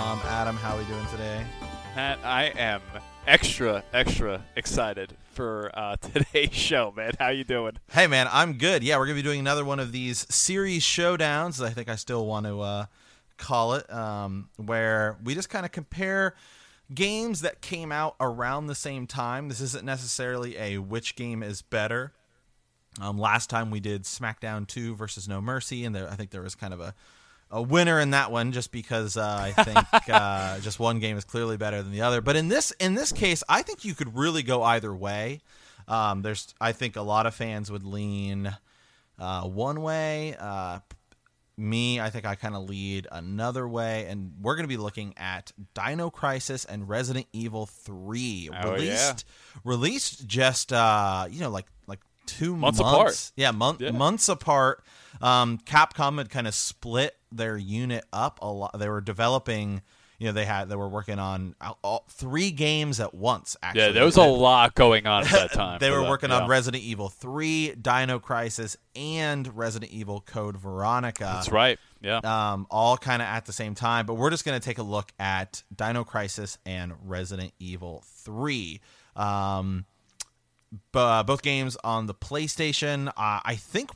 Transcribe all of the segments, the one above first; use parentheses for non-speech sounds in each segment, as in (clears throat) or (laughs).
Bomb. Adam, how are we doing today? Matt, I am extra, extra excited for uh, (laughs) today's show, man. How you doing? Hey man, I'm good. Yeah, we're gonna be doing another one of these series showdowns. I think I still want to uh, call it, um, where we just kind of compare games that came out around the same time. This isn't necessarily a which game is better. Um, last time we did SmackDown 2 versus No Mercy, and there, I think there was kind of a, a winner in that one, just because uh, I think (laughs) uh, just one game is clearly better than the other. But in this in this case, I think you could really go either way. Um, there's, I think, a lot of fans would lean uh, one way. Uh, me, I think I kind of lead another way, and we're going to be looking at Dino Crisis and Resident Evil 3, Oh, released released just uh, you know like like two Months months, apart. Yeah, month, Yeah. months apart. Um, Capcom had kind of split their unit up a lot. They were developing. You know, they had they were working on all, all, three games at once. Actually, Yeah, there was a lot going on at that (laughs) time. they were them, working yeah. on Resident Evil 3, Dino Crisis, and Resident Evil Code Veronica. That's right. Yeah. Um, all kind of at the same time. But we're just going to take a look at Dino Crisis and Resident Evil 3. Um, uh, both games on the PlayStation. Uh, I think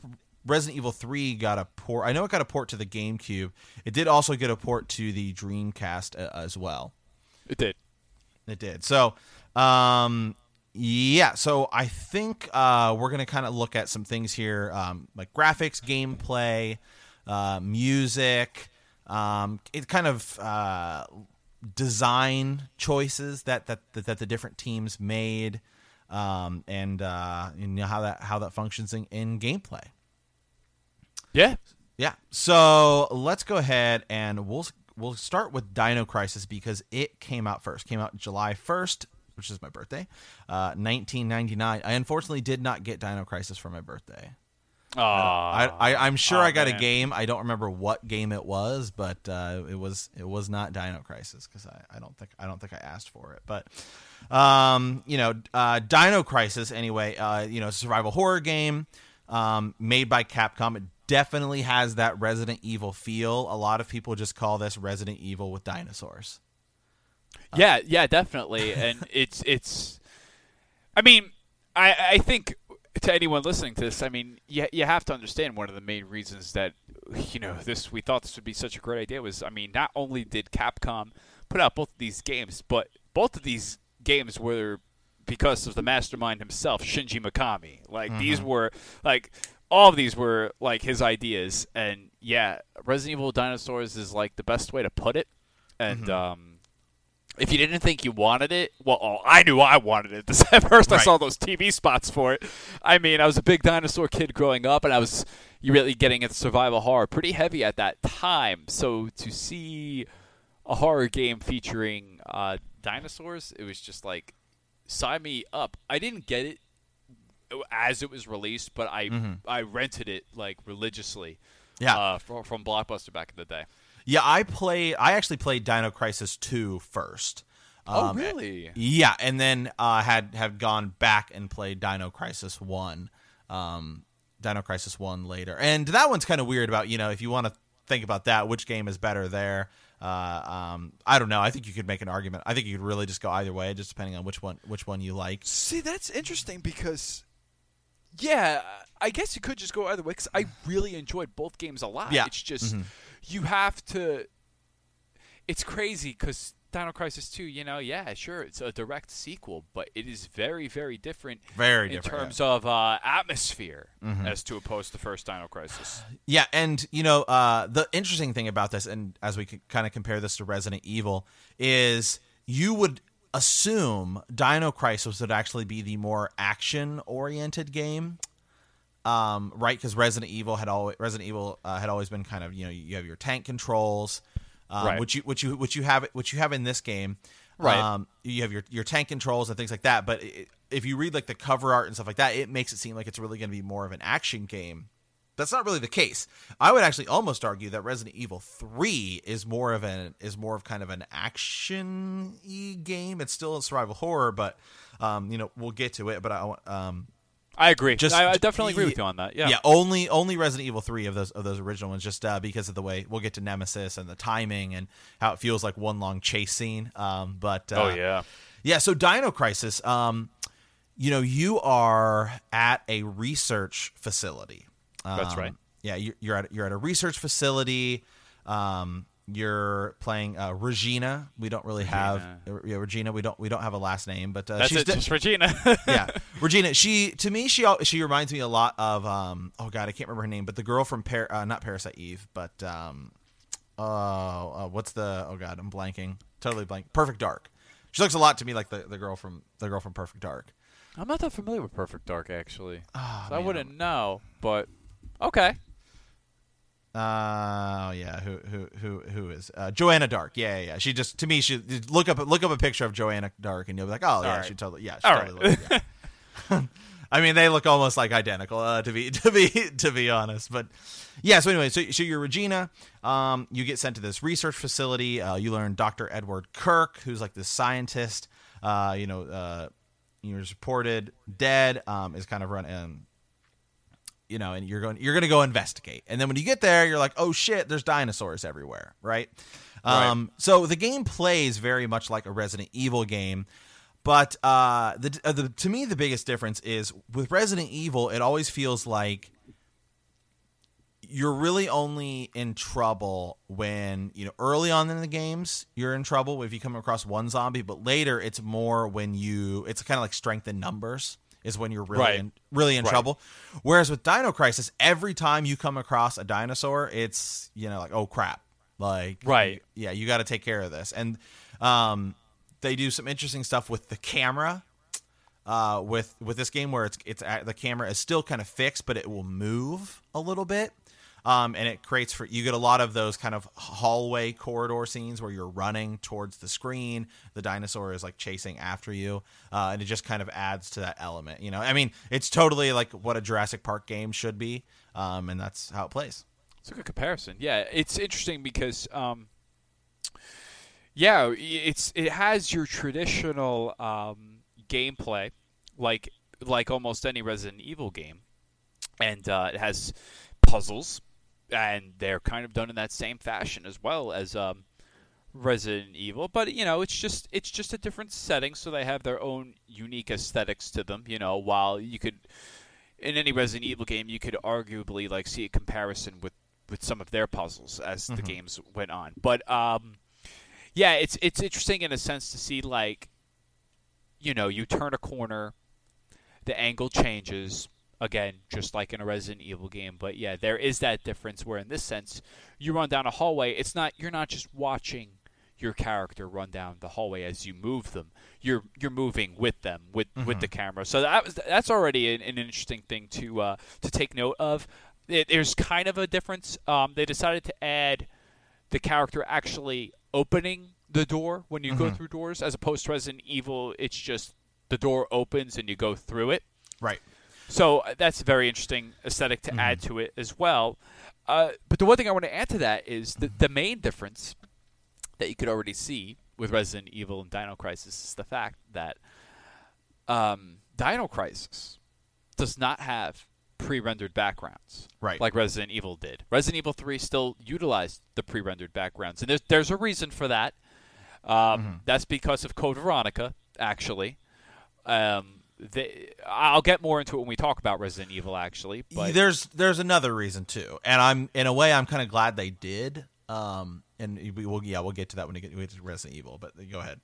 Resident Evil 3 got a port. I know it got a port to the GameCube. It did also get a port to the Dreamcast uh, as well. it did. It did. So, um, yeah. So I think uh, we're gonna kind of look at some things here, um, like graphics, gameplay, uh, music, um, it kind of uh, design choices that that that, that the different teams made, um, and uh, you know how that how that functions in, in gameplay. Yeah. Yeah. So let's go ahead and we'll we'll start with Dino Crisis because it came out first. Came out July first, which is my birthday, uh, 1999. I unfortunately did not get Dino Crisis for my birthday. Oh, I, I I'm sure Aw, I got a game. I don't remember what game it was, but uh, it was it was not Dino Crisis because I, I don't think I don't think I asked for it. But um, you know, uh, Dino Crisis anyway. Uh, you know, survival horror game um, made by Capcom. It definitely has that Resident Evil feel. A lot of people just call this Resident Evil with dinosaurs. Yeah, yeah, definitely. and (laughs) it's it's I mean, I I think to anyone listening to this, I mean, you you have to understand one of the main reasons that you know, this we thought this would be such a great idea was I mean, not only did Capcom put out both of these games, but both of these games were because of the mastermind himself, Shinji Mikami. Like these were like all of these were like his ideas and yeah, Resident Evil Dinosaurs is like the best way to put it. And um if you didn't think you wanted it, well, oh, I knew I wanted it. (laughs) This at first I saw those TV spots for it. I mean, I was a big dinosaur kid growing up, and I was really getting into survival horror pretty heavy at that time. So to see a horror game featuring uh, dinosaurs, it was just like sign me up. I didn't get it as it was released, but I I rented it like religiously. Yeah. uh, from, from Blockbuster back in the day. Yeah, I play. I actually played Dino Crisis 2 first. Oh, Um, really? Yeah, and then uh, had had gone back and played Dino Crisis One, um, Dino Crisis One later, and that one's kind of weird. About you know, if you want to think about that, which game is better there? Uh, um, I don't know. I think you could make an argument. I think you could really just go either way, just depending on which one which one you like. See, that's interesting because, yeah, I guess you could just go either way. Because I really enjoyed both games a lot. Yeah. It's just you have to. It's crazy because Dino Crisis 2, you know, yeah, sure, it's a direct sequel, but it is very, very different. Very in different, terms of uh, atmosphere, Mm-hmm. as to opposed to first Dino Crisis. Yeah, and you know, uh, the interesting thing about this, and as we kind of compare this to Resident Evil, is you would assume Dino Crisis would actually be the more action-oriented game, um, right? Because Resident Evil had always Resident Evil uh, had always been kind of you know you have your tank controls, um, Right. which you which you which you have which you have in this game, Right. Um, you have your your tank controls and things like that, but it, if you read like the cover art and stuff like that, it makes it seem like it's really going to be more of an action game. That's not really the case. I would actually almost argue that Resident Evil 3 is more of an is more of kind of an action game. It's still a survival horror, but um, you know, we'll get to it, but I want um I agree. Just- I, I definitely agree with you on that. Yeah. yeah, only only Resident Evil 3 of those of those original ones just uh, because of the way we'll get to Nemesis and the timing and how it feels like one long chase scene. Um but uh, Oh yeah. yeah, so Dino Crisis, um, you know, you are at a research facility. Um, That's right. Yeah, you're, you're at you're at a research facility. Um, you're playing uh, Regina. We don't really have yeah, Regina. We don't we don't have a last name, but uh, That's she's it, just Regina. (laughs) yeah, (laughs) Regina. She to me she she reminds me a lot of um oh god I can't remember her name, but the girl from Par- uh, not Parasite Eve, but um oh uh, what's the oh god I'm blanking totally blank Perfect Dark. She looks a lot to me like the, the girl from the girl from Perfect Dark. I'm not that familiar with Perfect Dark actually, Ah, so I wouldn't know. But okay. Uh yeah, who who who who is uh, Joanna Dark? Yeah, yeah, yeah. She just to me she look up look up a picture of Joanna Dark and you'll be like, oh yeah, right. she totally yeah, she All totally right. looks- yeah. (laughs) I mean, they look almost like identical uh, to be (laughs) to be to be honest. But yeah, so anyway, so so you're Regina. Um, you get sent to this research facility. Uh, you learn Dr. Edward Kirk, who's like this scientist. Uh, you know, uh, was reported dead. Um, is kind of run. Um, you know, and you're going you're going to go investigate. And then when you get there, you're like, "Oh shit, there's dinosaurs everywhere." Right? Um so the game plays very much like a Resident Evil game. But uh the, uh, the to me the biggest difference is with Resident Evil, it always feels like you're really only in trouble when you know early on in the games you're in trouble if you come across one zombie but later it's more when you it's kind of like strength in numbers is when you're really Right. in, really in Right. trouble whereas with dino crisis every time you come across a dinosaur it's you know like oh crap like Right. yeah you got to take care of this and um they do some interesting stuff with the camera uh, with with this game where it's it's at, the camera is still kind of fixed, but it will move a little bit, um, and it creates for you get a lot of those kind of hallway corridor scenes where you're running towards the screen, the dinosaur is like chasing after you, uh, and it just kind of adds to that element. You know, I mean, it's totally like what a Jurassic Park game should be, um, and that's how it plays. It's a good comparison. Yeah, it's interesting because, um, yeah, it's it has your traditional um, gameplay, like like almost any Resident Evil game, and uh, it has puzzles, and they're kind of done in that same fashion as well as um, Resident Evil. But you know, it's just it's just a different setting, so they have their own unique aesthetics to them. You know, while you could in any Resident Evil game, you could arguably like see a comparison with with some of their puzzles as the games went on. But um, yeah, it's it's interesting in a sense to see like you know you turn a corner, the angle changes again, just like in a Resident Evil game. But yeah, there is that difference where in this sense, you run down a hallway. It's not you're not just watching your character run down the hallway as you move them. You're you're moving with them with with the camera. So that was that's already an, an interesting thing to uh, to take note of. It, there's kind of a difference. Um, they decided to add the character actually opening the door when you go through doors, as opposed to Resident Evil. It's just the door opens and you go through it. Right. So uh, that's a very interesting aesthetic to add to it as well. Uh, but the one thing I want to add to that is the, the main difference that you could already see with Resident Evil and Dino Crisis is the fact that um, Dino Crisis does not have pre-rendered backgrounds, Right. Like Resident Evil did. Resident Evil Three still utilized the pre-rendered backgrounds, and there's there's a reason for that. Um, That's because of Code Veronica, actually. Um, they, I'll get more into it when we talk about Resident Evil, actually. But there's there's another reason too, and I'm in a way I'm kind of glad they did. Um, and we will yeah we'll get to that when we get, we get to Resident Evil. But go ahead.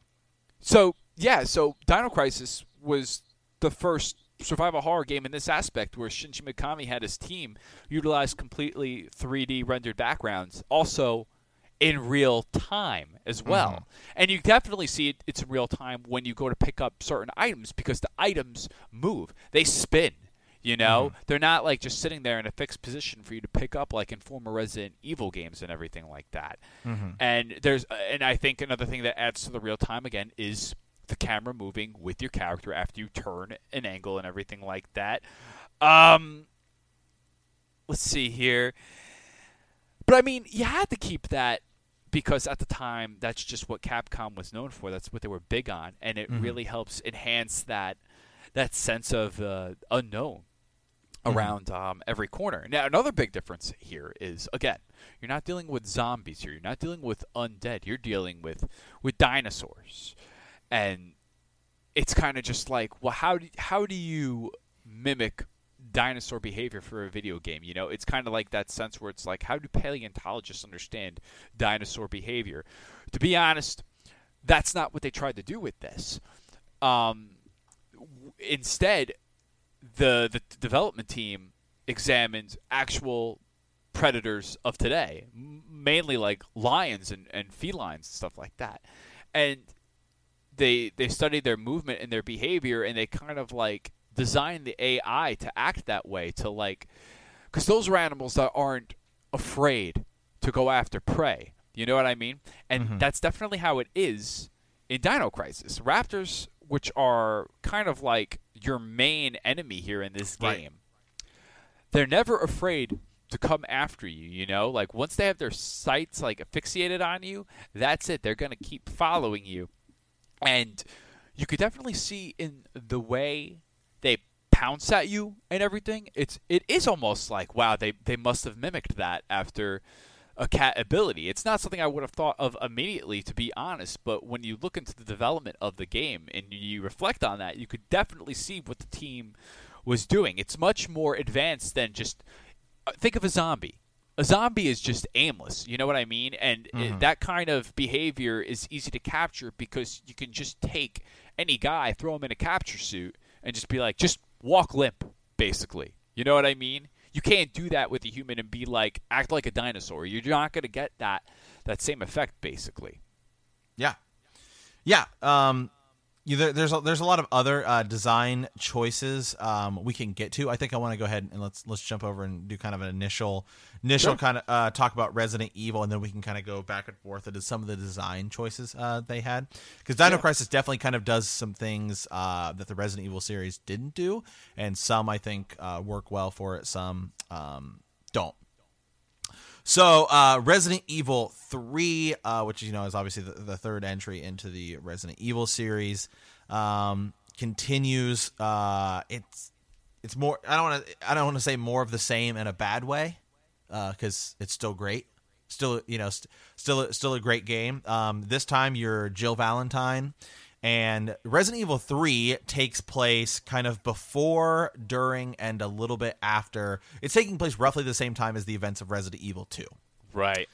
So yeah, so Dino Crisis was the first survival horror game in this aspect where Shinji Mikami had his team utilize completely 3D rendered backgrounds, also in real time as well. Mm-hmm. And you definitely see it, it's in real time when you go to pick up certain items because the items move, they spin. You know, mm-hmm. they're not like just sitting there in a fixed position for you to pick up like in former Resident Evil games and everything like that. Mm-hmm. And there's, and I think another thing that adds to the real time again is the camera moving with your character after you turn an angle and everything like that. Um, let's see here. But I mean, you had to keep that because at the time that's just what Capcom was known for. That's what they were big on, and it mm-hmm. really helps enhance that that sense of uh, unknown mm-hmm. around um, every corner. Now, another big difference here is again, you're not dealing with zombies here. You're not dealing with undead. You're dealing with with dinosaurs, and it's kind of just like, well, how do how do you mimic dinosaur behavior for a video game. You know, it's kind of like that sense where it's like, how do paleontologists understand dinosaur behavior? To be honest, that's not what they tried to do with this. Um, instead, the the development team examined actual predators of today, mainly like lions and, and felines and stuff like that, and they they studied their movement and their behavior, and they kind of like design the AI to act that way to like because those are animals that aren't afraid to go after prey. You know what I mean? And mm-hmm. that's definitely how it is in Dino Crisis. Raptors, which are kind of like your main enemy here in this game, right. they're never afraid to come after you, you know? Like once they have their sights like asphyxiated on you, that's it. They're going to keep following you. And you could definitely see in the way pounce at you and everything. It's it is almost like wow, they they must have mimicked that after a cat ability. It's not something I would have thought of immediately, to be honest. But when you look into the development of the game and you reflect on that, you could definitely see what the team was doing. It's much more advanced than just uh, think of a zombie. A zombie is just aimless. You know what I mean? And mm-hmm. it, that kind of behavior is easy to capture because you can just take any guy, throw him in a capture suit, and just be like, just walk limp, basically. You know what I mean? You can't do that with a human and be like, act like a dinosaur. You're not going to get that that same effect, basically. Yeah, yeah. Um, you, there, there's a, there's a lot of other uh, design choices um, we can get to. I think I want to go ahead and let's let's jump over and do kind of an initial initial sure. kind of uh, talk about Resident Evil, and then we can kind of go back and forth into some of the design choices uh, they had. Because Dino yeah. Crisis definitely kind of does some things uh, that the Resident Evil series didn't do, and some I think uh, work well for it, some um, don't. So, uh, Resident Evil 3, uh, which you know is obviously the, the, third entry into the Resident Evil series, um, continues. Uh, it's it's more. I don't want to. I don't want to say more of the same in a bad way, because uh, it's still great. Still, you know, st- still still a great game. Um, this time you're Jill Valentine, and Resident Evil 3 takes place kind of before, during, and a little bit after. It's taking place roughly the same time as the events of Resident Evil 2. Right.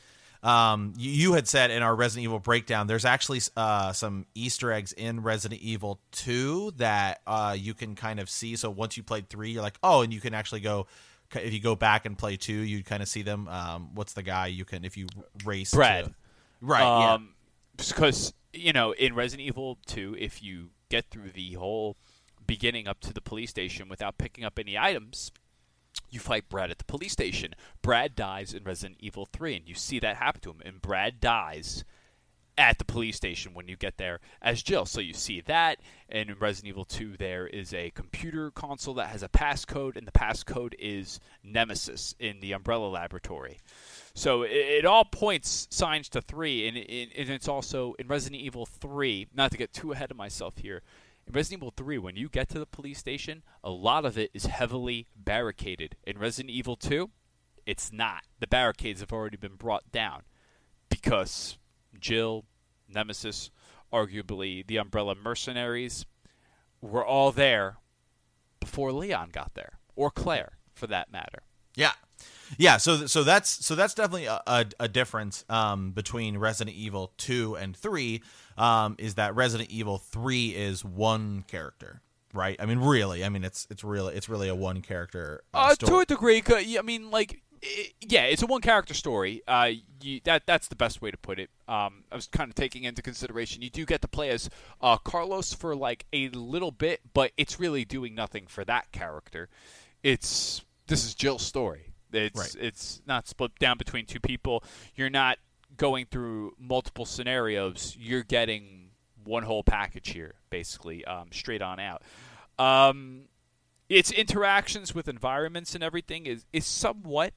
Um, you, you, had said in our Resident Evil breakdown, there's actually uh, some Easter eggs in Resident Evil 2 that uh, you can kind of see. So once you played 3, you're like, oh, and you can actually go. If you go back and play two, you'd kind of see them. Um, what's the guy you can if you race? Brad. To, right. Um, yeah. Because you know, in Resident Evil 2, if you get through the whole beginning up to the police station without picking up any items, you fight Brad at the police station. Brad dies in Resident Evil 3, and you see that happen to him. And Brad dies at the police station when you get there as Jill. So you see that. And in Resident Evil 2, there is a computer console that has a passcode, and the passcode is Nemesis in the Umbrella Laboratory. So it, it all points signs to 3, and, it, and it's also in Resident Evil 3, not to get too ahead of myself here. In Resident Evil 3, when you get to the police station, a lot of it is heavily barricaded. In Resident Evil 2, it's not. The barricades have already been brought down because Jill, Nemesis, arguably the Umbrella mercenaries, were all there before Leon got there, or Claire, for that matter. Yeah. Yeah, so so that's so that's definitely a, a, a difference um, between Resident Evil two and three. Um, is that Resident Evil three is one character, right? I mean, really, I mean, it's it's really it's really a one character. Uh, Uh, to a degree I mean, like, i yeah, it's a one character story. Uh, you, that that's the best way to put it. Um, I was kind of taking into consideration you do get to play as uh, Carlos for like a little bit, but it's really doing nothing for that character. It's this is Jill's story. It's Right. it's not split down between two people. You're not going through multiple scenarios. You're getting one whole package here, basically, um, straight on out. Um, its interactions with environments and everything is, is somewhat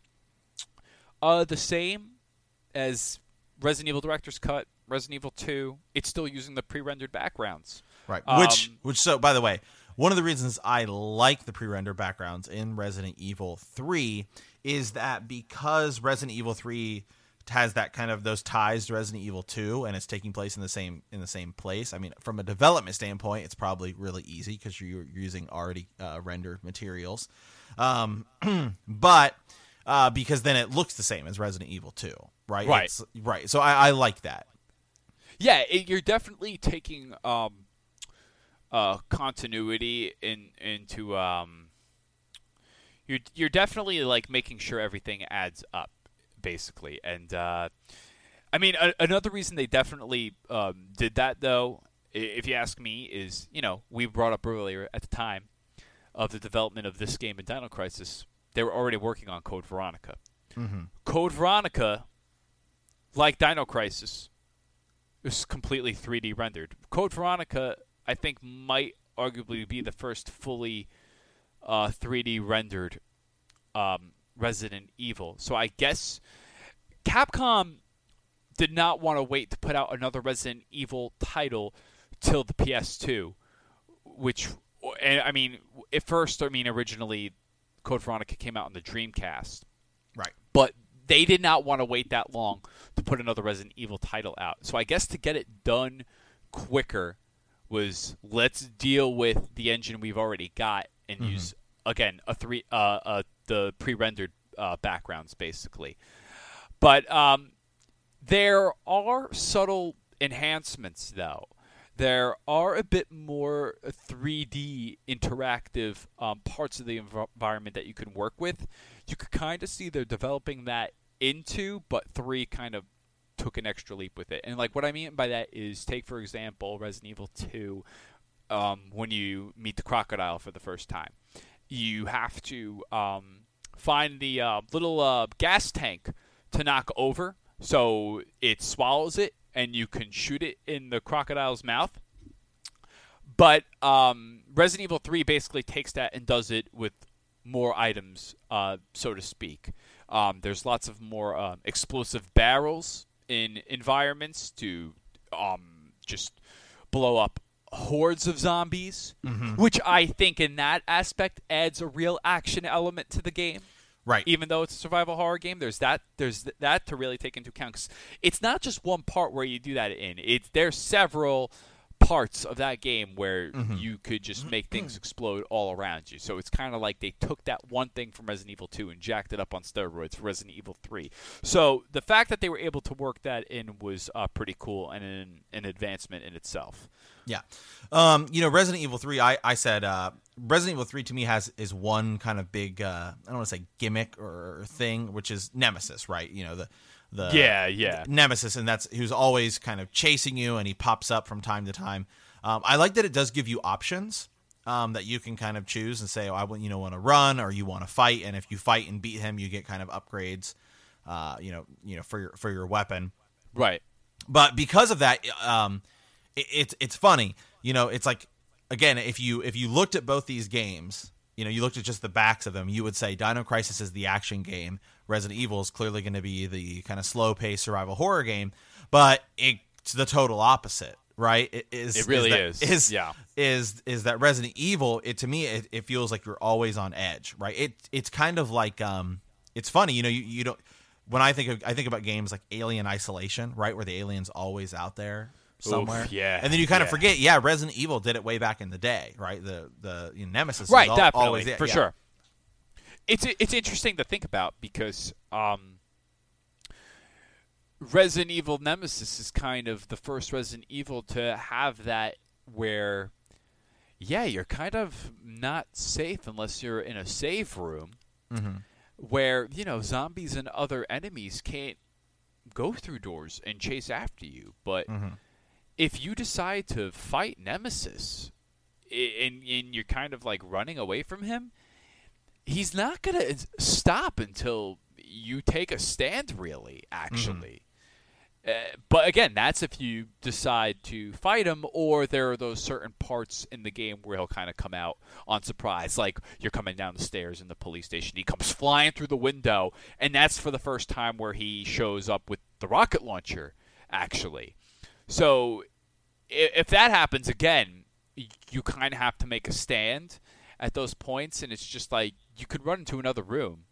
uh, the same as Resident Evil Director's Cut, Resident Evil 2. It's still using the pre-rendered backgrounds. Right. Um, which which so by the way, one of the reasons I like the pre-render backgrounds in Resident Evil 3 is that because Resident Evil 3 has that kind of those ties to Resident Evil 2 and it's taking place in the same in the same place. I mean, from a development standpoint, it's probably really easy because you're, you're using already uh, rendered materials. Um, (clears throat) but uh, because then it looks the same as Resident Evil 2, right? Right. It's- right. So I, I like that. Yeah, it, you're definitely taking um, uh, continuity in into um, you're you're definitely like making sure everything adds up, basically. And uh, I mean, a- another reason they definitely um, did that, though, if you ask me, is you know we brought up earlier at the time of the development of this game in Dino Crisis, they were already working on Code Veronica. Code Veronica, like Dino Crisis, is completely 3D rendered. Code Veronica, I think, might arguably be the first fully uh, 3D rendered um, Resident Evil. So I guess Capcom did not want to wait to put out another Resident Evil title till the PS2, which, and I mean, at first, I mean, originally, Code Veronica came out on the Dreamcast Right. but they did not want to wait that long to put another Resident Evil title out. So I guess to get it done quicker was let's deal with the engine we've already got and use again a three uh, uh the pre-rendered uh, backgrounds basically. But um, there are subtle enhancements though. There are a bit more 3D interactive um, parts of the env- environment that you can work with. You could kind of see they're developing that into, but 3 kind of took an extra leap with it. And like what I mean by that is take for example Resident Evil 2 um, when you meet the crocodile for the first time. You have to um, find the uh, little uh, gas tank to knock over so it swallows it and you can shoot it in the crocodile's mouth. But um, Resident Evil 3 basically takes that and does it with more items, uh, so to speak. Um, there's lots of more um, explosive barrels in environments to um, just blow up hordes of zombies, mm-hmm. which I think in that aspect adds a real action element to the game. Right. even though it's a survival horror game there's that there's th- that to really take into account 'Cause it's not just one part where you do that in. It's there's several parts of that game where you could just make (clears throat) things explode all around you. So it's kind of like they took that one thing from Resident Evil 2 and jacked it up on steroids for Resident Evil 3 so the fact that they were able to work that in was uh, pretty cool and an, an advancement in itself. Yeah. Um, you know, Resident Evil 3, I, I said uh, Resident Evil 3 to me has is one kind of big uh, I don't want to say gimmick or thing, which is Nemesis, right? You know, the the Yeah, yeah. Nemesis and that's who's always kind of chasing you and he pops up from time to time. Um, I like that it does give you options. Um, that you can kind of choose and say, oh, I want you know want to run or you want to fight, and if you fight and beat him, you get kind of upgrades, uh, you know, you know for your for your weapon right but because of that um it, it's it's funny you know it's like again if you if you looked at both these games you know you looked at just the backs of them you would say dino crisis is the action game. Resident evil is clearly going to be the kind of slow paced survival horror game but it's the total opposite right? It is It really is, that- is, is yeah. is is that resident evil it to me it, it feels like you're always on edge right? It it's kind of like um it's funny you know you, you don't when I think of I think about games like Alien Isolation, right, where the alien's always out there somewhere. yeah, and then you kind of forget, yeah, Resident Evil did it way back in the day, right? The the you know, Nemesis, right is al- definitely always there, for yeah. sure it's it's interesting to think about because um, Resident Evil Nemesis is kind of the first Resident Evil to have that where yeah, you're kind of not safe unless you're in a safe room Mm-hmm. where, you know, zombies and other enemies can't go through doors and chase after you. But Mhm. If you decide to fight Nemesis and, and you're kind of like running away from him, he's not going to stop until you take a stand, really, actually. Uh, but again, that's if you decide to fight him, or there are those certain parts in the game where he'll kind of come out on surprise. Like you're coming down the stairs in the police station, he comes flying through the window, and that's for the first time where he shows up with the rocket launcher, actually. So if that happens again, you kind of have to make a stand at those points, and it's just like you could run into another room,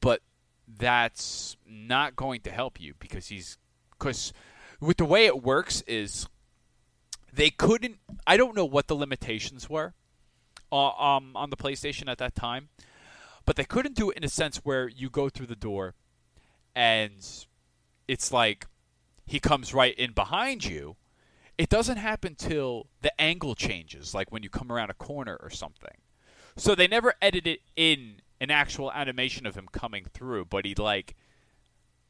but that's not going to help you because he's because with the way it works is they couldn't. I don't know what the limitations were uh, um, on the PlayStation at that time, but they couldn't do it in a sense where you go through the door and it's like he comes right in behind you. It doesn't happen till the angle changes, like when you come around a corner or something. So they never edited in an actual animation of him coming through, but he like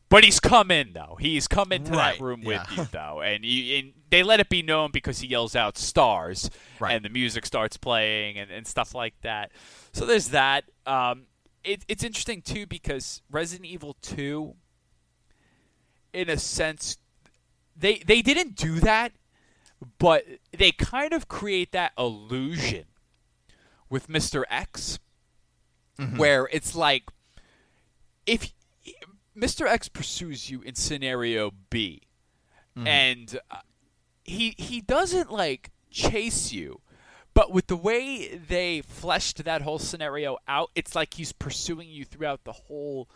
but he's come in though. He's come into Right, that room with you though, and, you, and they let it be known because he yells out "S.T.A.R.S." Right. and the music starts playing and, and stuff like that. So there's that. Um, it, it's interesting too because Resident Evil Two, in a sense, they they didn't do that, but they kind of create that illusion with Mister X, where it's like if Mr. X pursues you in scenario B, and uh, he he doesn't like chase you, but with the way they fleshed that whole scenario out, it's like he's pursuing you throughout the whole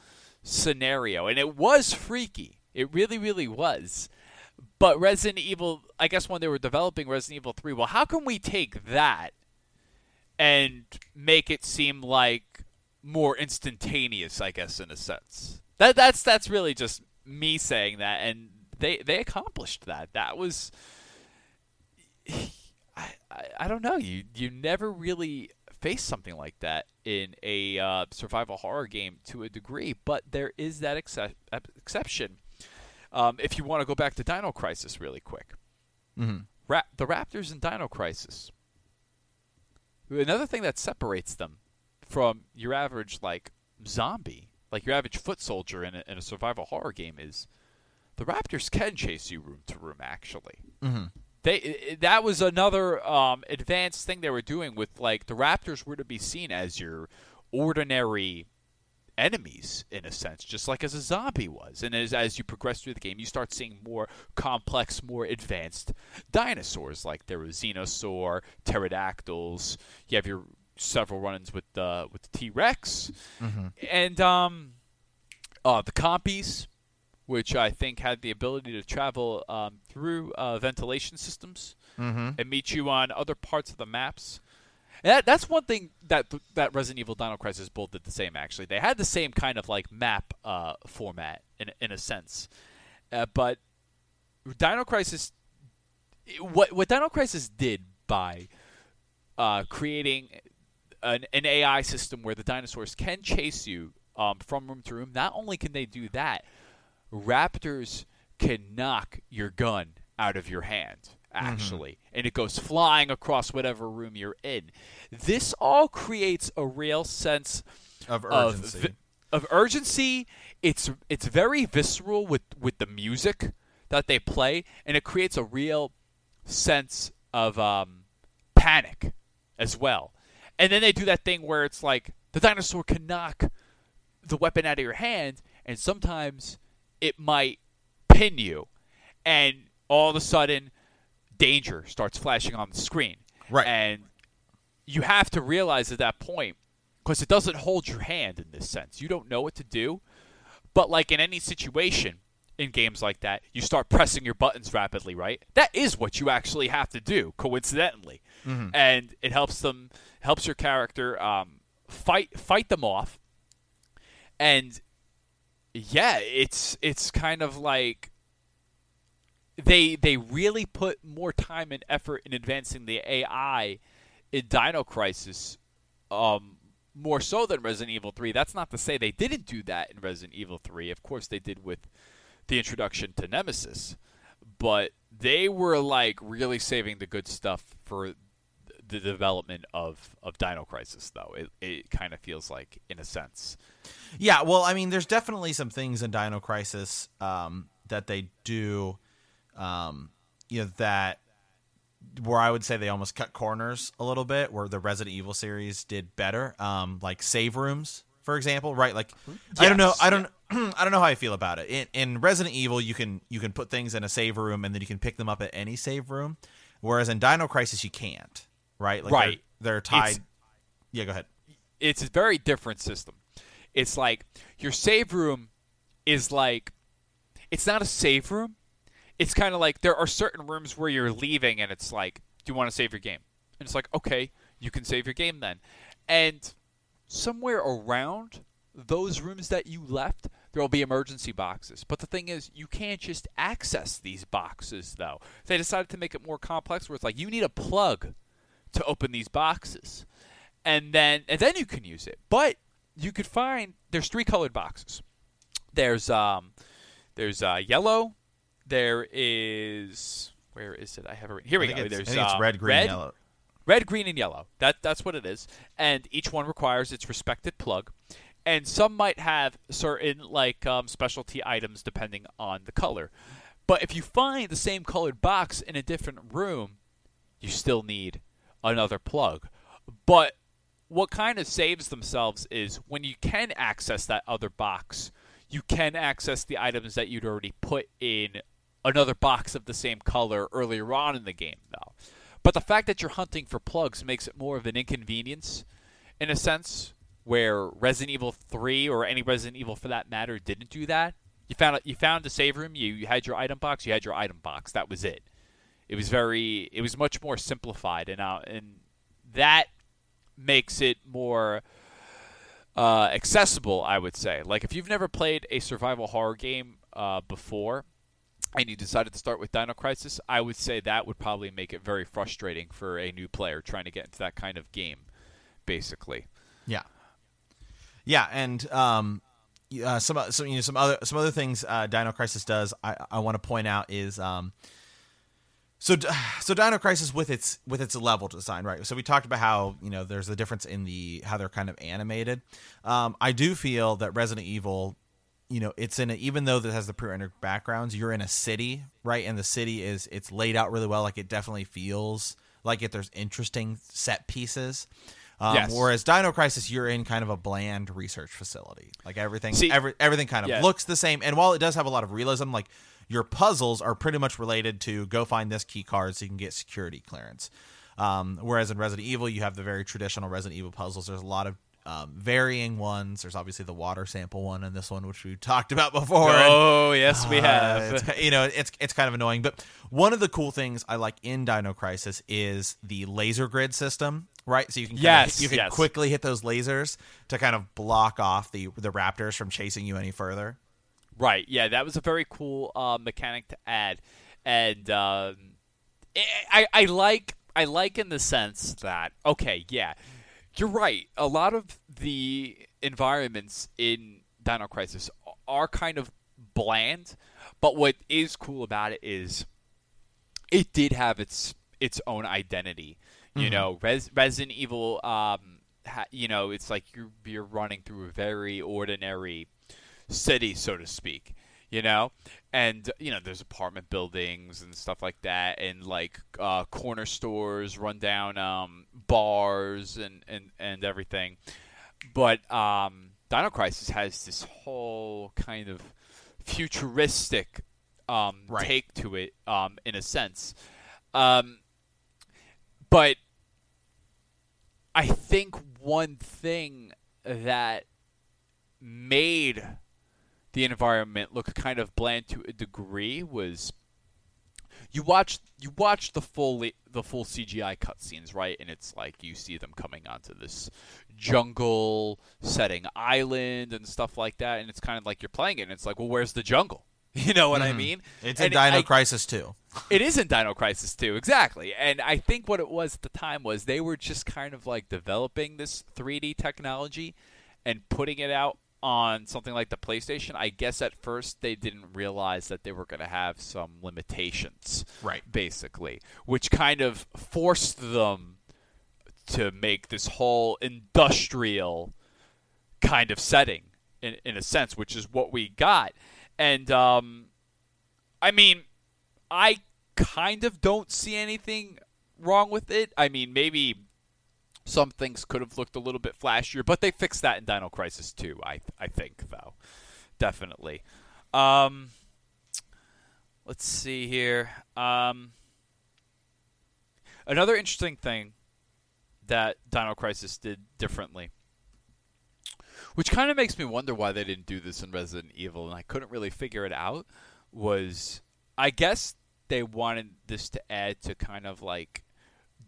scenario, and it was freaky. It really, really was. But Resident Evil, I guess when they were developing Resident Evil 3, well, how can we take that and make it seem like more instantaneous, I guess, in a sense. That that's that's really just me saying that, and they they accomplished that. That was, I, I, I don't know. You you never really face something like that in a uh, survival horror game to a degree, but there is that excep- exception. Um, if you want to go back to Dino Crisis really quick, Mhm. Ra- the Raptors in Dino Crisis. Another thing that separates them from your average like zombie, like your average foot soldier in a, in a survival horror game, is the Raptors can chase you room to room. Actually, Mhm. they that was another um, advanced thing they were doing with like the Raptors were to be seen as your ordinary enemies in a sense, just like as a zombie was. And as as you progress through the game, you start seeing more complex, more advanced dinosaurs. Like there was Xenosaur, pterodactyls. You have your several run-ins with the with the T Rex, and um, uh, the compies, which I think had the ability to travel um, through uh, ventilation systems Mm-hmm. and meet you on other parts of the maps. That, that's one thing that that Resident Evil Dino Crisis both did the same. Actually, they had the same kind of like map uh, format in in a sense, uh, but Dino Crisis, what what Dino Crisis did by uh, creating an, an AI system where the dinosaurs can chase you um, from room to room. Not only can they do that, raptors can knock your gun out of your hand actually and it goes flying across whatever room you're in. This all creates a real sense Of of, urgency. vi- of urgency. It's it's very visceral with with the music that they play and it creates a real sense of um, panic as well. And then they do that thing where it's like the dinosaur can knock the weapon out of your hand, and sometimes it might pin you, and all of a sudden, danger starts flashing on the screen. Right. And you have to realize at that point, because it doesn't hold your hand in this sense. You don't know what to do, but like in any situation in games like that, you start pressing your buttons rapidly, right? That is what you actually have to do, coincidentally, and it helps them helps your character um, fight fight them off and yeah, it's it's kind of like they they really put more time and effort in advancing the AI in Dino Crisis, um, more so than Resident Evil 3. That's not to say they didn't do that in Resident Evil 3. Of course, they did with the introduction to Nemesis, but they were like really saving the good stuff for the development of, of Dino Crisis, though. It, it kind of feels like, in a sense. Yeah, well, I mean, there's definitely some things in Dino Crisis um, that they do, um, you know, that where I would say they almost cut corners a little bit, where the Resident Evil series did better, um, like save rooms, for example, right? Like, yes, I don't know, I don't, yeah. I don't know how I feel about it. In, in Resident Evil, you can you can put things in a save room and then you can pick them up at any save room, whereas in Dino Crisis you can't, right? Like right, they're, they're tied. It's, yeah, go ahead. It's a very different system. It's like your save room is like, it's not a save room it's kind of like there are certain rooms where you're leaving and it's like, do you want to save your game? And it's like, okay, you can save your game then. And somewhere around those rooms that you left, there will be emergency boxes. But the thing is, you can't just access these boxes, though. They decided to make it more complex, where it's like you need a plug to open these boxes, and then and then you can use it. But you could find there's three colored boxes. There's um, there's uh, yellow, there is where is it? I have it. Here we go. There's uh, red, green, red, yellow. Red, green, and yellow. That that's what it is. And each one requires its respected plug. And some might have certain like um, specialty items depending on the color. But if you find the same colored box in a different room, you still need another plug. But what kind of saves themselves is when you can access that other box, you can access the items that you'd already put in another box of the same color earlier on in the game, though. But the fact that you're hunting for plugs makes it more of an inconvenience, in a sense, where Resident Evil 3 or any Resident Evil for that matter didn't do that. You found you found a save room, you, you had your item box, you had your item box. That was it. It was very, it was much more simplified, and uh, and that makes it more uh, accessible, I would say. Like if you've never played a survival horror game uh, before, and you decided to start with Dino Crisis, I would say that would probably make it very frustrating for a new player trying to get into that kind of game, basically. Yeah. Yeah, and um, uh, some some you know some other some other things uh, Dino Crisis does I, I want to point out is um, so (sighs) so Dino Crisis with its with its level design right. So we talked about how you know there's a difference in the how they're kind of animated. Um, I do feel that Resident Evil you know it's in a, even though this has the pre-rendered backgrounds you're in a city right and the city is it's laid out really well like it definitely feels like it there's interesting set pieces um, yes. whereas Dino Crisis, you're in kind of a bland research facility. Like everything, See, every, everything kind of yeah. looks the same. And while it does have a lot of realism, like your puzzles are pretty much related to go find this key card so you can get security clearance. Um, whereas in Resident Evil, you have the very traditional Resident Evil puzzles. There's a lot of um, varying ones. There's obviously the water sample one and this one, which we talked about before. Oh, and, yes, we uh, have. you know, it's it's kind of annoying, but one of the cool things I like in Dino Crisis is the laser grid system. Right, so you can yes, of, you can yes. quickly hit those lasers to kind of block off the the raptors from chasing you any further. Right. Yeah, that was a very cool uh, mechanic to add, and um, I I like I like in the sense that okay, yeah you're right. A lot of the environments in Dino Crisis are kind of bland, but what is cool about it is it did have its its own identity. You mm-hmm. know, Res- Resident Evil. Um, ha- you know, it's like you're you're running through a very ordinary city, so to speak you know? And you know there's apartment buildings and stuff like that and like uh, corner stores run down um, bars and, and and everything. But um, dino crisis has this whole kind of futuristic um, right. take to it um, in a sense. Um, but i think one thing that made the environment looked kind of bland to a degree was you watch you watch the full the full CGI cutscenes, right? And it's like you see them coming onto this jungle setting island and stuff like that, and it's kind of like you're playing it, and it's like, well, where's the jungle? (laughs) You know what mm-hmm. I mean? It's and in Dino I, Crisis too. (laughs) it is in Dino Crisis too, exactly. And I think what it was at the time was they were just kind of like developing this 3D technology and putting it out on something like the PlayStation, I guess at first they didn't realize that they were going to have some limitations. Right. Basically, which kind of forced them to make this whole industrial kind of setting in, in a sense, which is what we got. And, um, I mean, I kind of don't see anything wrong with it. I mean, maybe some things could have looked a little bit flashier, but they fixed that in Dino Crisis 2, I I think though. Definitely. Um, let's see here. Um, another interesting thing that Dino Crisis did differently, which kind of makes me wonder why they didn't do this in Resident Evil, and I couldn't really figure it out, was I guess they wanted this to add to kind of like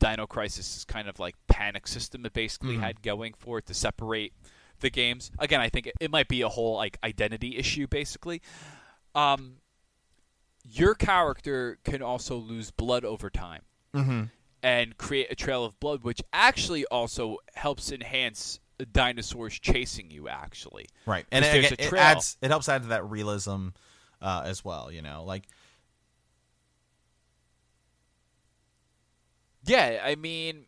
Dino Crisis is kind of like panic system it basically mm-hmm. had going for it to separate the games. Again, I think it, it might be a whole like identity issue basically. Um, your character can also lose blood over time mm-hmm. and create a trail of blood, which actually also helps enhance dinosaurs chasing you. Actually, right, and it, it, adds it helps add to that realism uh, as well. You know, like Yeah, I mean,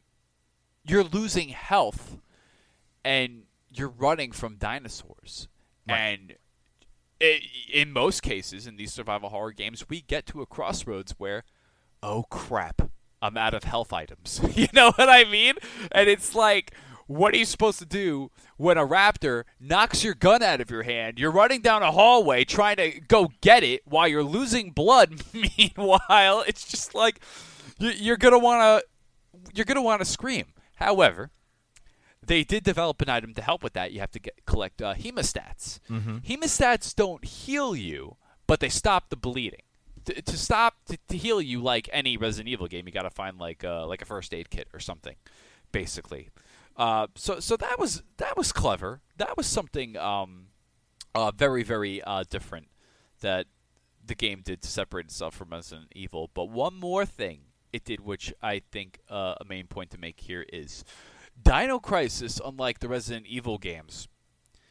you're losing health and you're running from dinosaurs. Right. And it, in most cases, in these survival horror games, we get to a crossroads where, oh crap, I'm out of health items. (laughs) you know what I mean? And it's like, what are you supposed to do when a raptor knocks your gun out of your hand? You're running down a hallway trying to go get it while you're losing blood. (laughs) Meanwhile, it's just like you're gonna want to you're gonna want to scream. However, they did develop an item to help with that. You have to get collect uh, hemostats. Mm-hmm. Hemostats don't heal you, but they stop the bleeding. To, to stop to, to, heal you, like any Resident Evil game, you got to find like uh, like a first aid kit or something, basically. Uh, so so that was that was clever. That was something um, uh, very very uh, different that the game did to separate itself from Resident Evil. But one more thing it did, which I think uh, a main point to make here is Dino Crisis, unlike the Resident Evil games,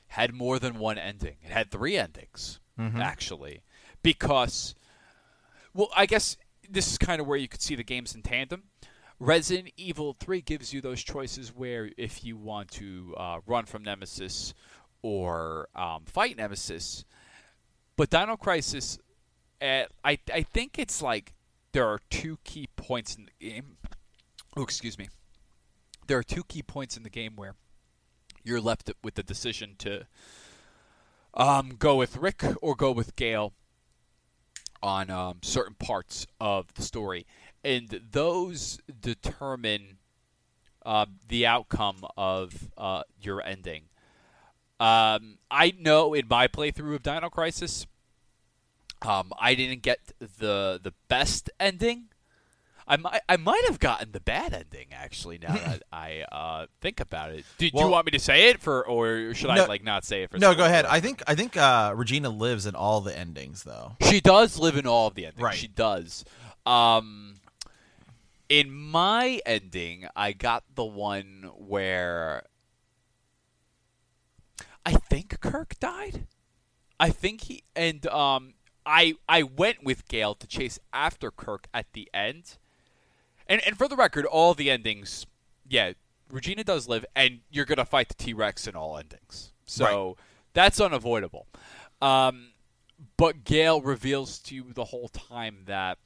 had more than one ending. It had three endings, mm-hmm. actually, because, well, I guess this is kind of where you could see the games in tandem. Resident Evil 3 gives you those choices where if you want to uh, run from Nemesis or um, fight Nemesis, but Dino Crisis, uh, I I think it's like there are two key points in the game. Oh, excuse me. There are two key points in the game where you're left with the decision to um, go with Rick or go with Gail on um, certain parts of the story, and those determine uh, the outcome of uh, your ending. Um, I know in my playthrough of Dino Crisis, um, I didn't get the the best ending. I might I might have gotten the bad ending actually. Now that (laughs) I uh, think about it, do, well, you want me to say it for, or should no, I like not say it for? No, go ahead. I think I think uh, Regina lives in all the endings though. She does live in all of the endings. Right. She does. Um, in my ending, I got the one where I think Kirk died. I think he and um I I went with Gail to chase after Kirk at the end. And and for the record, all the endings, yeah, Regina does live, and you're gonna fight the T Rex in all endings. So right. that's unavoidable. Um, but Gail reveals to you the whole time that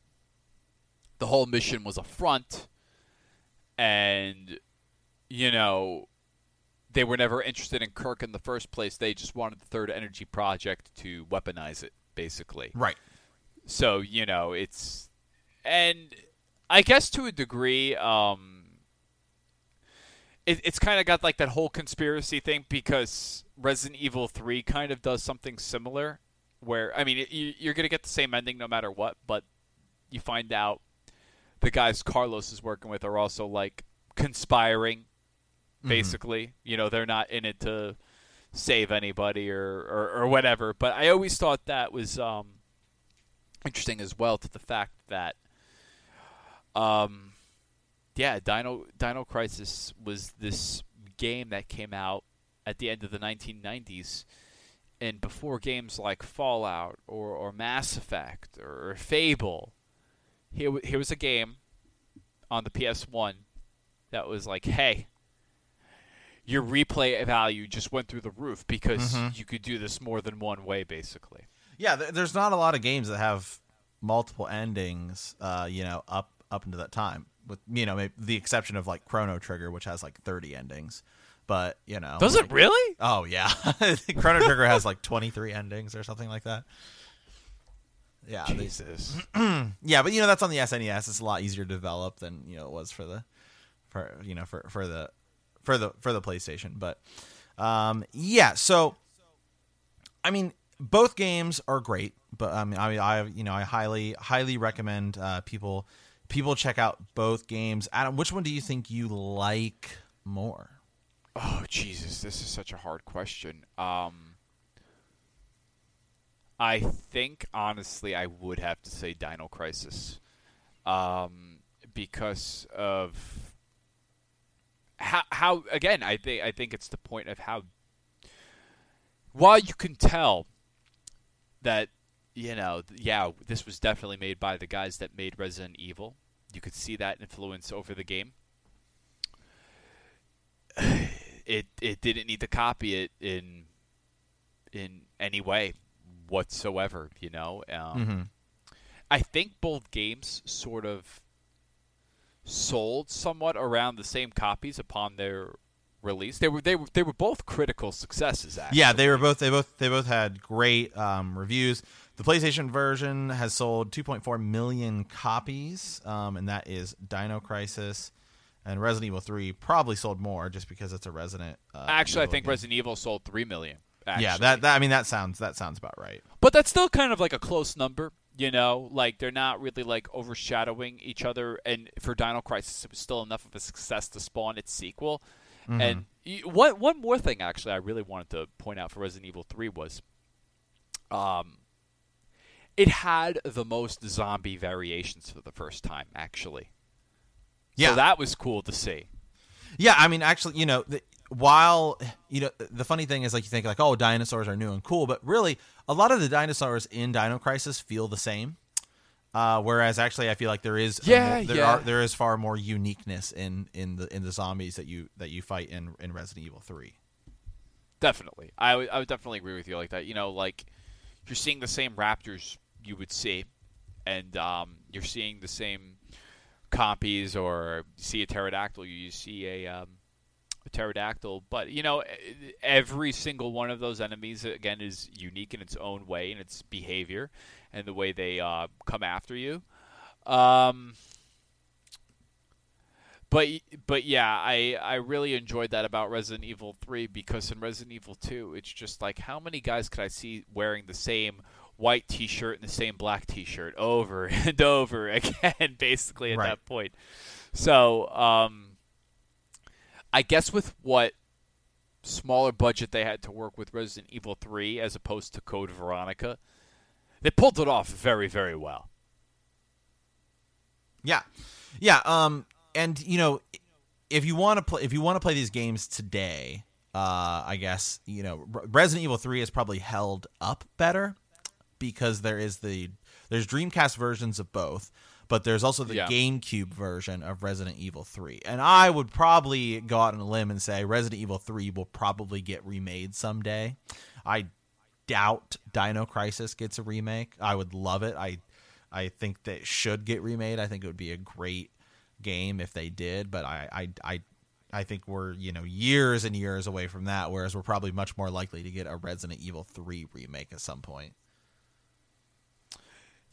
the whole mission was a front, and you know they were never interested in Kirk in the first place. They just wanted the Third Energy Project to weaponize it basically. Right. So you know it's, and I guess to a degree, um, it, it's kind of got like that whole conspiracy thing because Resident Evil Three kind of does something similar, where I mean it, you, you're gonna get the same ending no matter what, but you find out the guys Carlos is working with are also like conspiring, Mm-hmm. basically. You know, they're not in it to save anybody or, or, or whatever. But I always thought that was um, interesting as well to the fact that, um, yeah, Dino Dino Crisis was this game that came out at the end of the 1990s. And before games like Fallout or, or Mass Effect or, or Fable, here, here was a game on the PS1 that was like, hey, your replay value just went through the roof because Mhm. you could do this more than one way, basically. Yeah, there's not a lot of games that have multiple endings. Uh, you know, up up into that time, with you know maybe the exception of like Chrono Trigger, which has like 30 endings. But you know, Does like- it really? Oh yeah, (laughs) Chrono Trigger has like 23 endings or something like that. Yeah, they- Jesus. (clears throat) yeah, but you know that's on the SNES. It's a lot easier to develop than you know it was for the for you know for for the for the for the PlayStation. But um, yeah, so I mean both games are great, but I mean I I you know I highly highly recommend uh, people people check out both games. Adam, which one do you think you like more? Oh Jesus, this is such a hard question. Um, I think honestly, I would have to say Dino Crisis, um, because of how how again. I think I think it's the point of how while you can tell that you know yeah this was definitely made by the guys that made Resident Evil. You could see that influence over the game (sighs) it it didn't need to copy it in in any way whatsoever. You know, um, Mm-hmm. I think both games sort of sold somewhat around the same copies upon their release. They were they were they were both critical successes. Actually, Yeah, they were both they both they both had great um, reviews. The PlayStation version has sold 2.4 million copies, um, and that is Dino Crisis. And Resident Evil 3 probably sold more just because it's a Resident. Uh, Actually, I think game. Resident Evil sold three million. Actually. Yeah, that, that I mean that sounds that sounds about right. But that's still kind of like a close number, you know. Like they're not really like overshadowing each other. And for Dino Crisis, it was still enough of a success to spawn its sequel. And y- one one more thing, actually, I really wanted to point out for Resident Evil Three was, um, it had the most zombie variations for the first time. Actually, Yeah, so that was cool to see. Yeah, I mean, actually, you know, the, while you know, the funny thing is, like, you think like, oh, dinosaurs are new and cool, but really, a lot of the dinosaurs in Dino Crisis feel the same. Uh, whereas, actually, I feel like there is Yeah, more- there yeah. are there is far more uniqueness in in the in the zombies that you that you fight in in Resident Evil Three. Definitely, I would definitely agree with you like that. You know, like you're seeing the same raptors you would see, and um, you're seeing the same copies or see a pterodactyl, you see a, um, a pterodactyl. But you know, every single one of those enemies again is unique in its own way and its behavior and the way they uh, come after you. Um, but but yeah, I I really enjoyed that about Resident Evil 3 because in Resident Evil 2, it's just like how many guys could I see wearing the same white T-shirt and the same black T-shirt over (laughs) and over again, basically at Right. that point. So um, I guess with what smaller budget they had to work with Resident Evil 3 as opposed to Code Veronica, they pulled it off very very well. Yeah, yeah. Um, and you know, if you want to play, if you want to play these games today, uh, I guess you know, Resident Evil Three is probably held up better because there is the there's Dreamcast versions of both, but there's also the Yeah. GameCube version of Resident Evil Three, and I would probably go out on a limb and say Resident Evil Three will probably get remade someday. I doubt Dino Crisis gets a remake. I would love it. I I think that it should get remade. I think it would be a great game if they did, but I I I, I think we're, you know, years and years away from that, whereas we're probably much more likely to get a Resident Evil 3 remake at some point.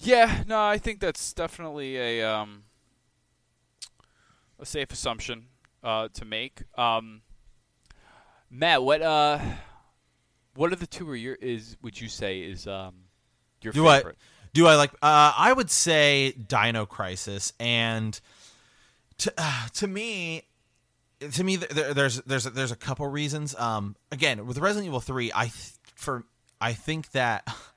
Yeah, no, I think that's definitely a um, a safe assumption uh, to make. Um, Matt, what uh, what are the two or your is would you say is um your Do favorite? Do I like? Uh, I would say Dino Crisis, and to uh, to me, to me, there, there's there's there's a couple reasons. Um, again, with Resident Evil Three, I th- for I think that (laughs)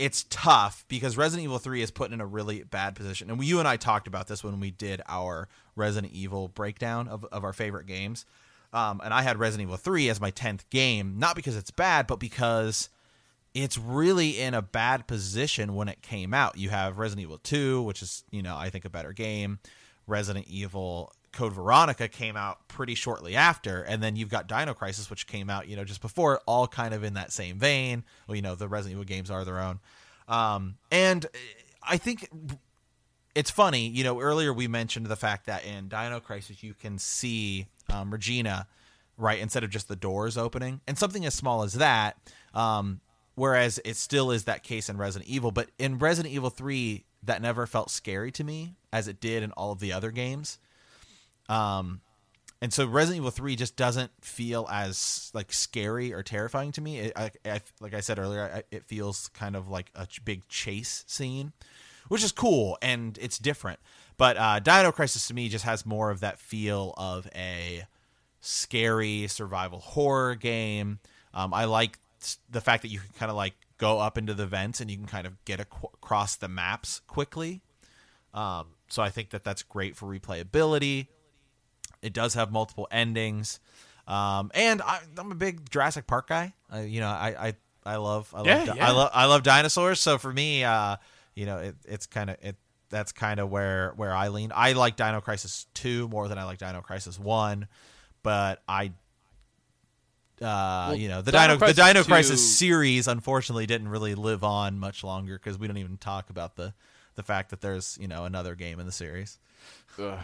it's tough because Resident Evil 3 is put in a really bad position. And we, you and I talked about this when we did our Resident Evil breakdown of, of our favorite games. Um, and I had Resident Evil 3 as my 10th game, not because it's bad, but because it's really in a bad position when it came out. You have Resident Evil 2, which is, you know, I think a better game. Resident Evil Code Veronica came out pretty shortly after, and then you've got Dino Crisis, which came out, you know, just before, all kind of in that same vein. Well, you know, the Resident Evil games are their own. Um, and I think it's funny, you know, earlier we mentioned the fact that in Dino Crisis you can see um, Regina, right, instead of just the doors opening, and something as small as that. Um, whereas it still is that case in Resident Evil, but in Resident Evil 3, that never felt scary to me as it did in all of the other games. Um, and so Resident Evil 3 just doesn't feel as like scary or terrifying to me. It, I, I, like I said earlier, I, it feels kind of like a big chase scene, which is cool and it's different. But uh, Dino Crisis to me just has more of that feel of a scary survival horror game. Um, I like the fact that you can kind of like go up into the vents and you can kind of get ac- across the maps quickly. Um, so I think that that's great for replayability. It does have multiple endings, um, and I, am a big Jurassic Park guy. You know, I, I I love I yeah, love yeah. I love I love dinosaurs. So for me, uh, you know, it, it's kind of it that's kind of where where I lean. I like Dino Crisis two more than I like Dino Crisis one, but I. Uh, Well, you know the Dino Dino, the Crisis Dino 2 Crisis series unfortunately didn't really live on much longer because we don't even talk about the the fact that there's you know another game in the series. Ugh.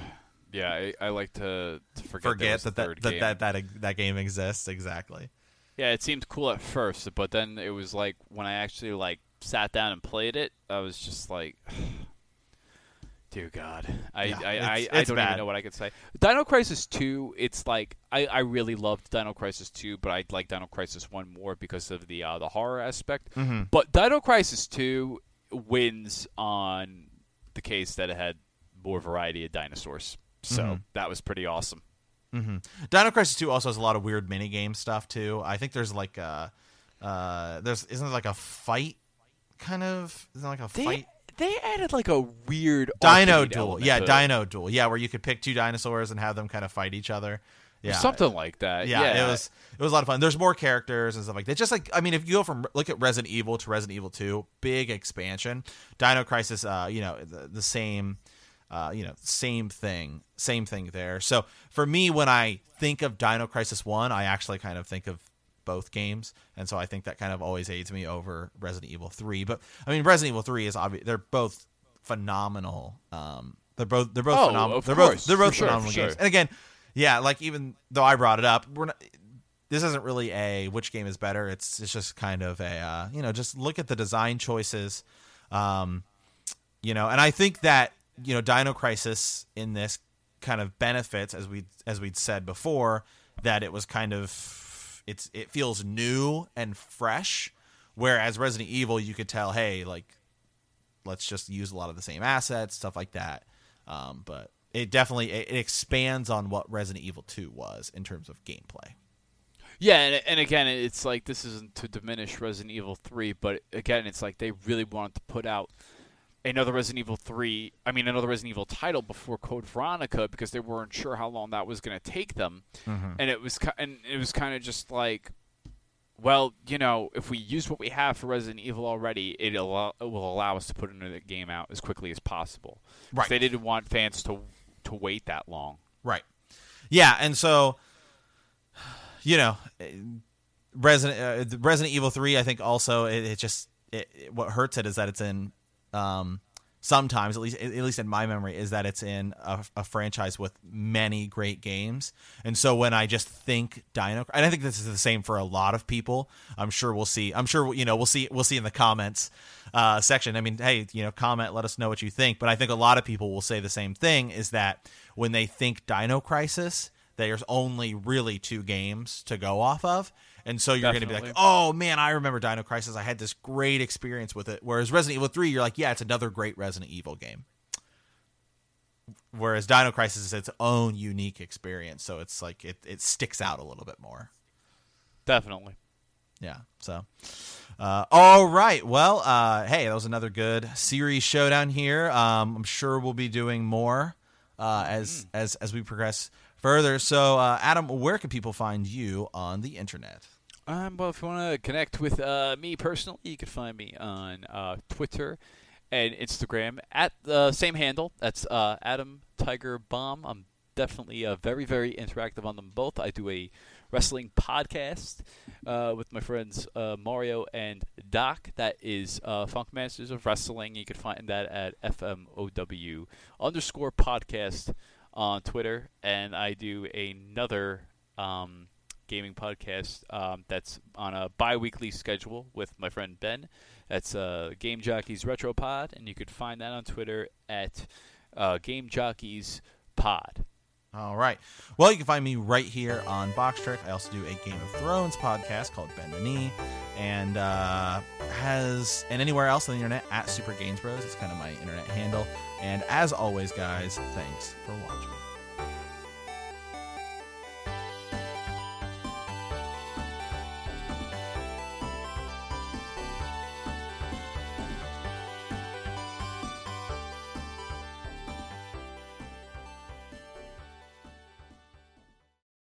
Yeah, I, I like to, to forget, Forget was a that that, that, game. that that that game exists exactly. Yeah, it seemed cool at first, but then it was like when I actually like sat down and played it, I was just like, (sighs) dear God, I Yeah, I, it's- I, I it's don't bad. even know what I could say. Dino Crisis Two, it's like I, I really loved Dino Crisis Two, but I like Dino Crisis One more because of the uh, the horror aspect. Mm-hmm. But Dino Crisis Two wins on the case that it had more variety of dinosaurs, so Mm-hmm. that was pretty awesome. Dino Crisis 2 also has a lot of weird mini game stuff too. I think there's like a uh there's isn't there like a fight kind of isn't like a They fight they added like a weird Dino Duel. Yeah, to it. Dino Duel. Yeah, where you could pick two dinosaurs and have them kind of fight each other. Yeah. something like that. yeah, Yeah, it was it was a lot of fun. There's more characters and stuff like that. Just like I mean, if you go from look at Resident Evil to Resident Evil 2, big expansion. Dino Crisis, uh, you know, the, the same, uh, you know, same thing, same thing there. So for me, when I think of Dino Crisis One, I actually kind of think of both games, and so I think that kind of always aids me over Resident Evil 3. But I mean, Resident Evil 3 is obvious; they're both phenomenal. Um, they're both they're both Oh, phenomenal. They're course, both they're both sure, phenomenal for games. sure. And again, yeah, like even though I brought it up, we're not. This isn't really a which game is better. It's it's just kind of a uh, you know just look at the design choices, um, you know, and I think that you know Dino Crisis in this kind of benefits as we as we'd said before that it was kind of it's it feels new and fresh, whereas Resident Evil you could tell hey like let's just use a lot of the same assets stuff like that, um, but it definitely it, it expands on what Resident Evil Two was in terms of gameplay. Yeah, and, and again, it's like this isn't to diminish Resident Evil 3, but again, it's like they really wanted to put out another Resident Evil 3, I mean, another Resident Evil title before Code Veronica because they weren't sure how long that was going to take them. And it was and it was kind of just like well, you know, if we use what we have for Resident Evil already, it, allow, it will allow us to put another game out as quickly as possible. Right. They didn't want fans to to wait that long. Right. Yeah, and so you know, Resident uh, Resident Evil Three. I think also it, it just it- what hurts it is that it's in um, sometimes at least at least in my memory is that it's in a, a franchise with many great games, and so when I just think Dino, and I think this is the same for a lot of people. I'm sure we'll see. I'm sure you know we'll see we'll see in the comments uh, section. I mean, hey, you know, comment, let us know what you think. But I think a lot of people will say the same thing: is that when they think Dino Crisis, there's only really two games to go off of. And so you're going to be like, oh man, I remember Dino Crisis. I had this great experience with it. Whereas Resident Evil 3, you're like, yeah, it's another great Resident Evil game. Whereas Dino Crisis is its own unique experience. So it's like, it, it sticks out a little bit more. Definitely. Yeah. So, uh, all right. Well, uh, hey, that was another good series showdown here. Um, I'm sure we'll be doing more uh, as as as we progress further. So, uh, Adam, where can people find you on the internet? Um, well, if you want to connect with uh, me personally, you can find me on uh, Twitter and Instagram at the same handle. That's uh, Adam Tiger Bomb. I'm definitely uh, very, very interactive on them both. I do a wrestling podcast uh, with my friends uh, Mario and Doc. That is uh, Funk Masters of Wrestling. You can find that at FMOW underscore podcast on Twitter. And I do another. Um, gaming podcast um, that's on a bi-weekly schedule with my friend Ben. That's uh, Game Jockeys Retro Pod, and you could find that on Twitter at uh, Game Jockeys Pod. All right. Well, you can find me right here on Box Trick. I also do a Game of Thrones podcast called Bend the Knee, and uh, has and anywhere else on the internet at Super Games Bros. It's kind of my internet handle. And as always, guys, thanks for watching.